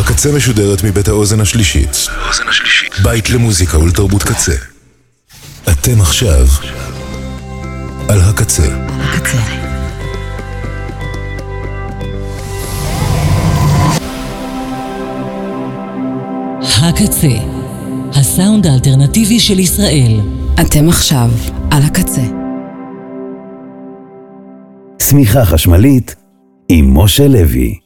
הקצה משודרת מבית האוזן השלישית. בית למוזיקה ולתרבות קצה. אתם עכשיו על הקצה. הקצה. הקצה, הסאונד האלטרנטיבי של ישראל. אתם עכשיו על הקצה. צמיחה חשמלית עם משה לוי.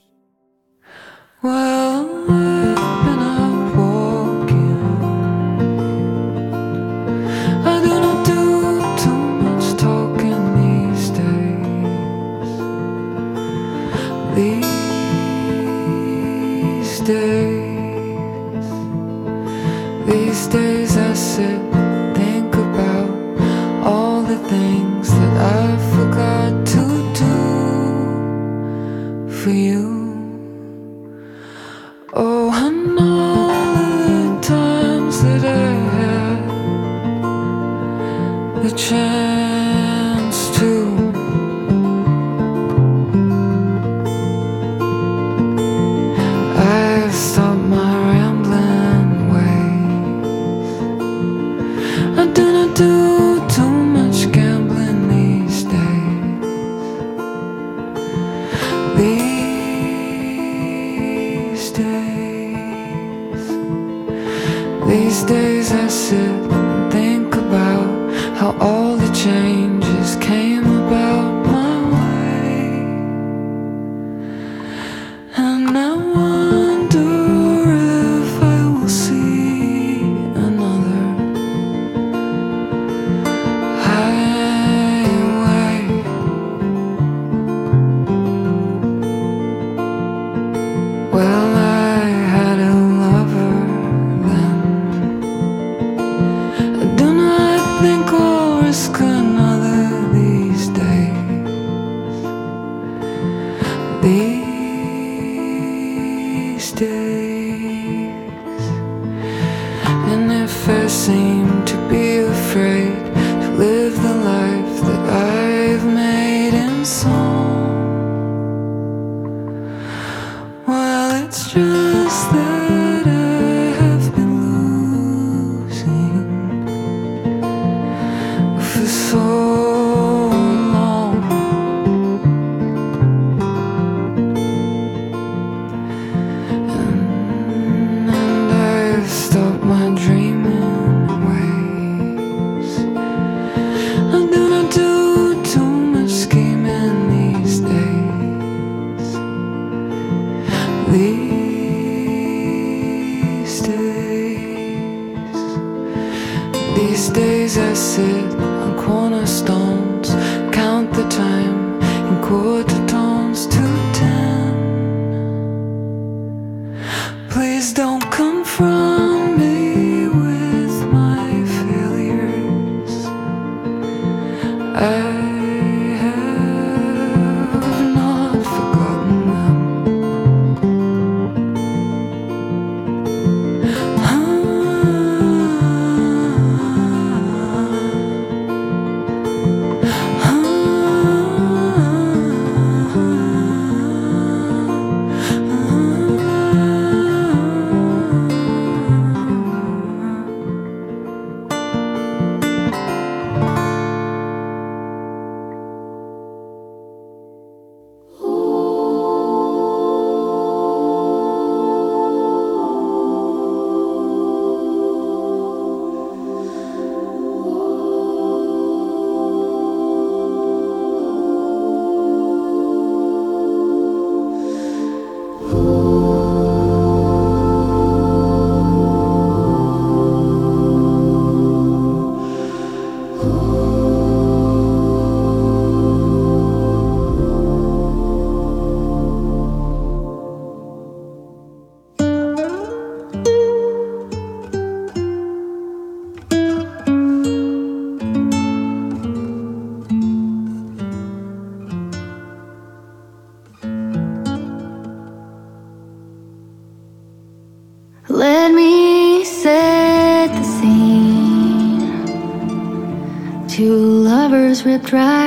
Right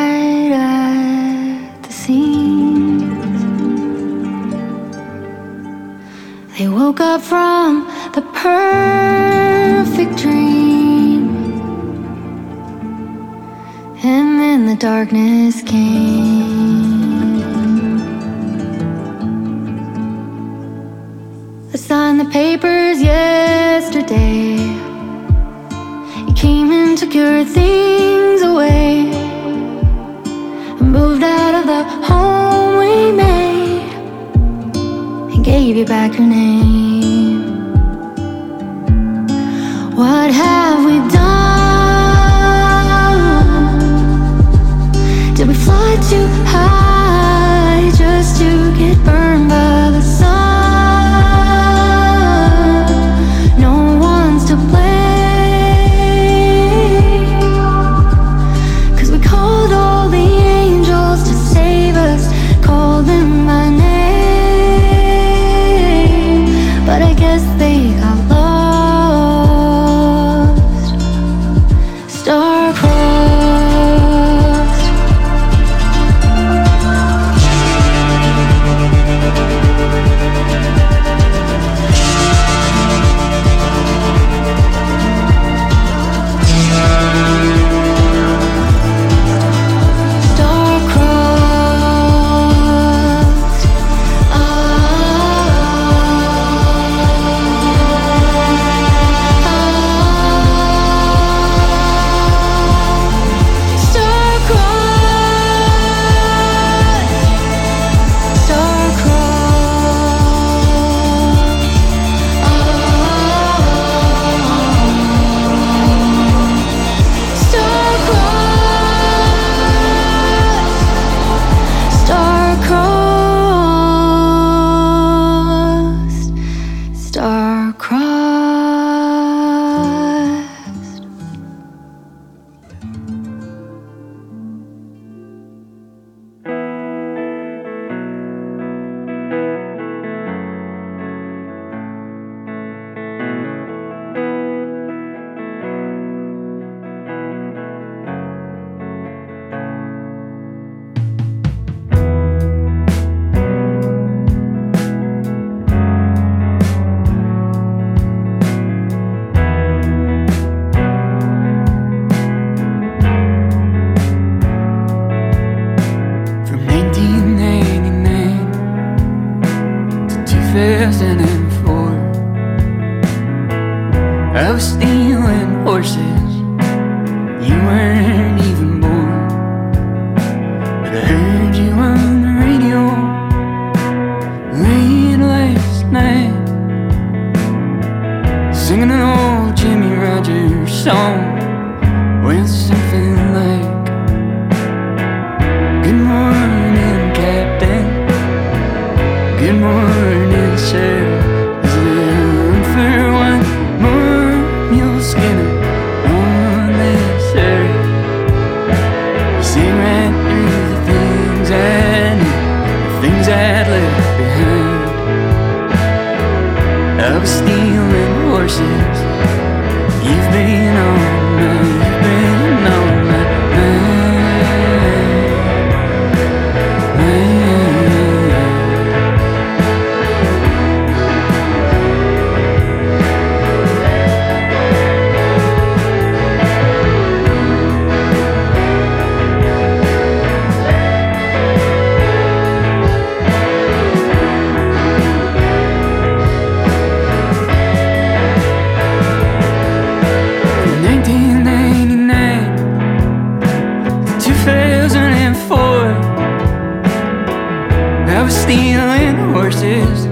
stealing horses.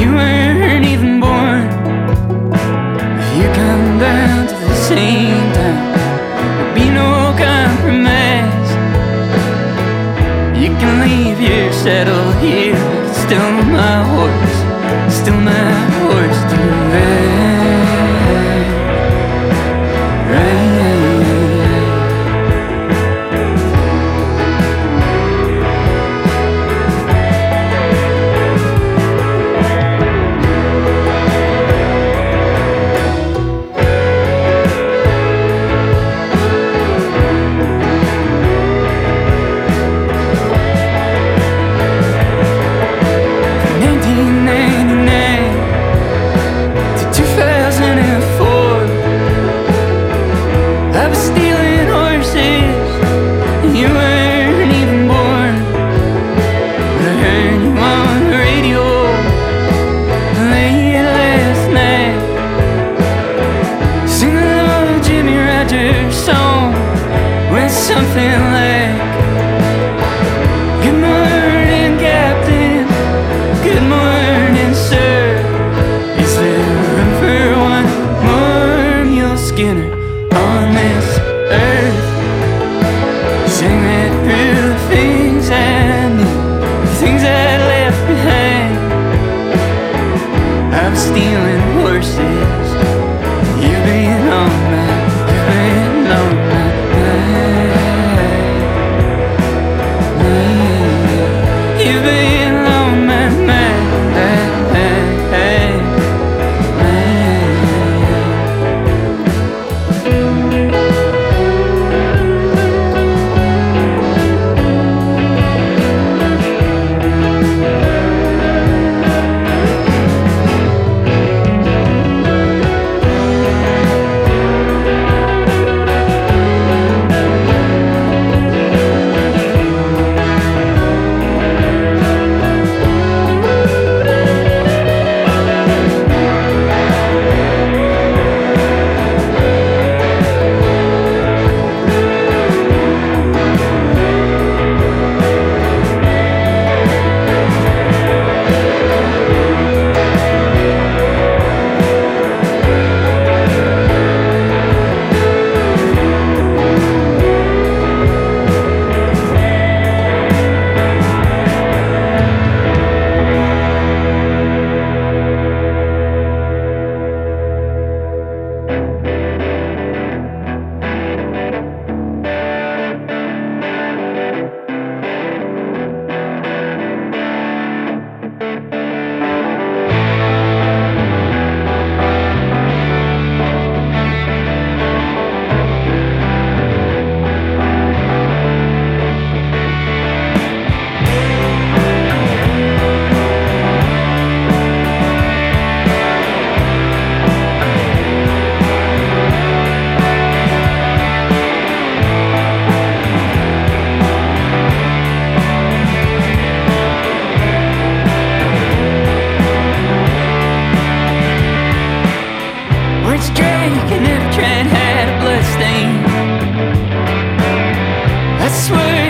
You weren't even born. If you come down to the same time, there'll be no compromise. You can leave your saddle here, it's still my horse, still my. I swear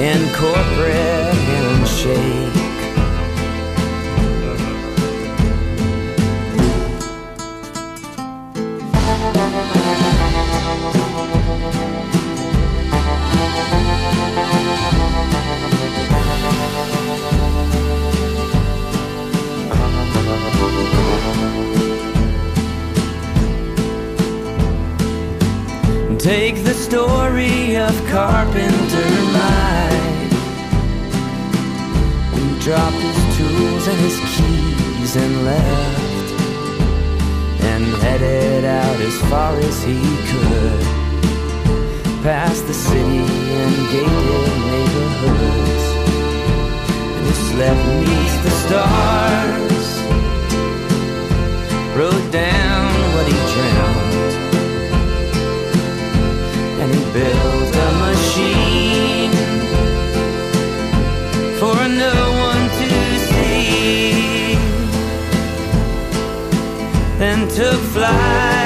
and corporate handshake. Take the story of Carpenter dropped his tools and his keys and left And headed out as far as he could Past the city and gated neighborhoods. And he slept beneath the stars Wrote down what he dreamt and he built Then took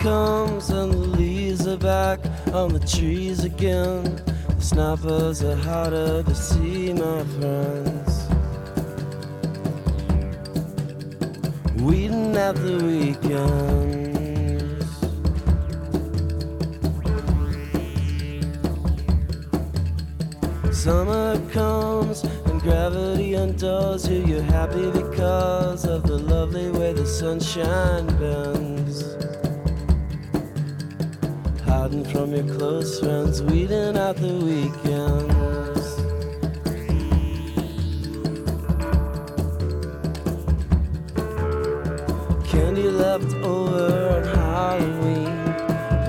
comes and the leaves are back on the trees again. The snappers are harder to see, my friends. Weeding at the weekends. Summer comes and gravity undoes you. You're happy because of the lovely way the sunshine bends. From your close friends, weeding out the weekends. Candy left over on Halloween.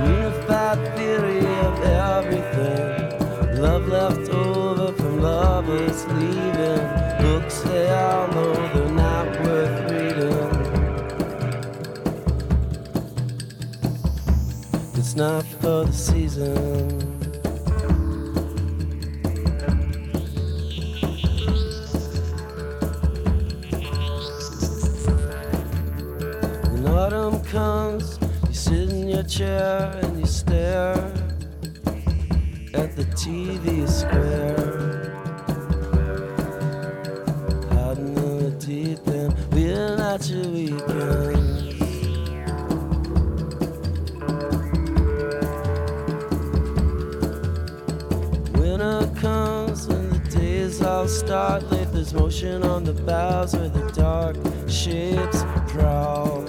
Unified theory of everything. Love left over from lovers leaving. Books they all know they're not worth reading. It's not for the season. When autumn comes, you sit in your chair and you stare at the TV square. Start late. There's motion on the bows where the dark ships prowl.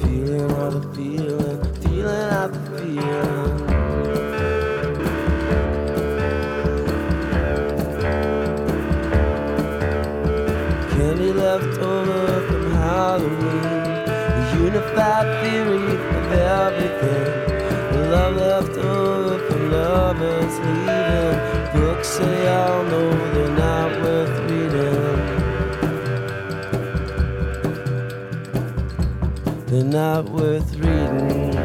Feeling all the feeling, feeling out the feeling. Candy left over from Halloween. A unified theory of everything. Love left over lovers leaving. Books they all know they're not worth reading. They're not worth reading.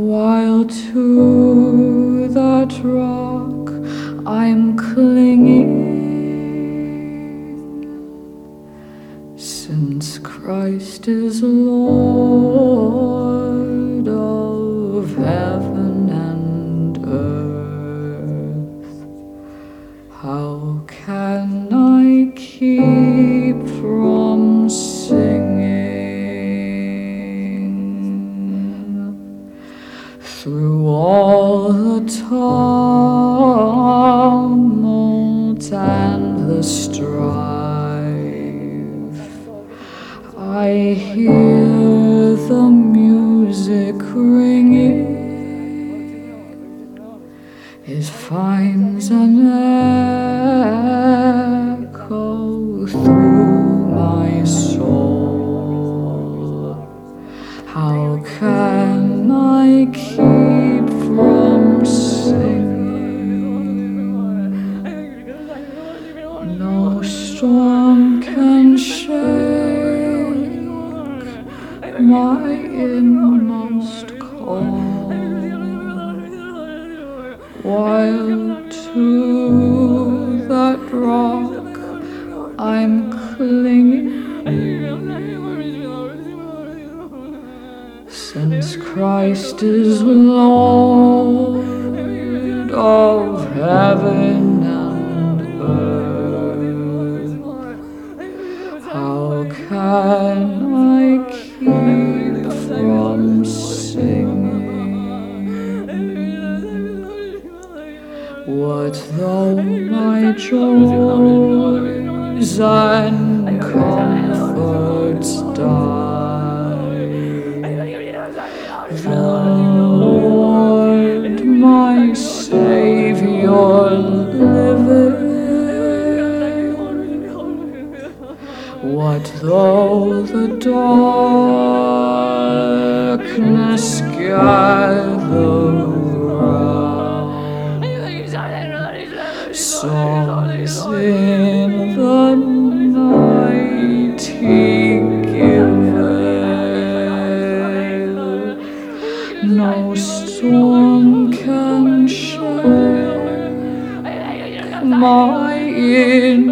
While to that rock I'm clinging, since Christ is Lord. What though my joys and comforts die, the Lord my Savior liveth. What though the darkness gathers? in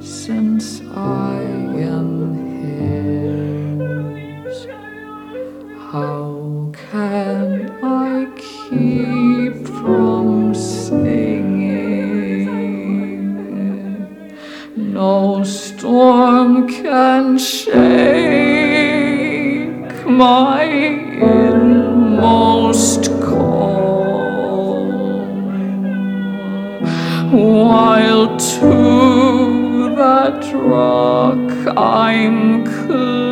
since I am here, How can I keep from singing? No storm can shake my rock I'm cool.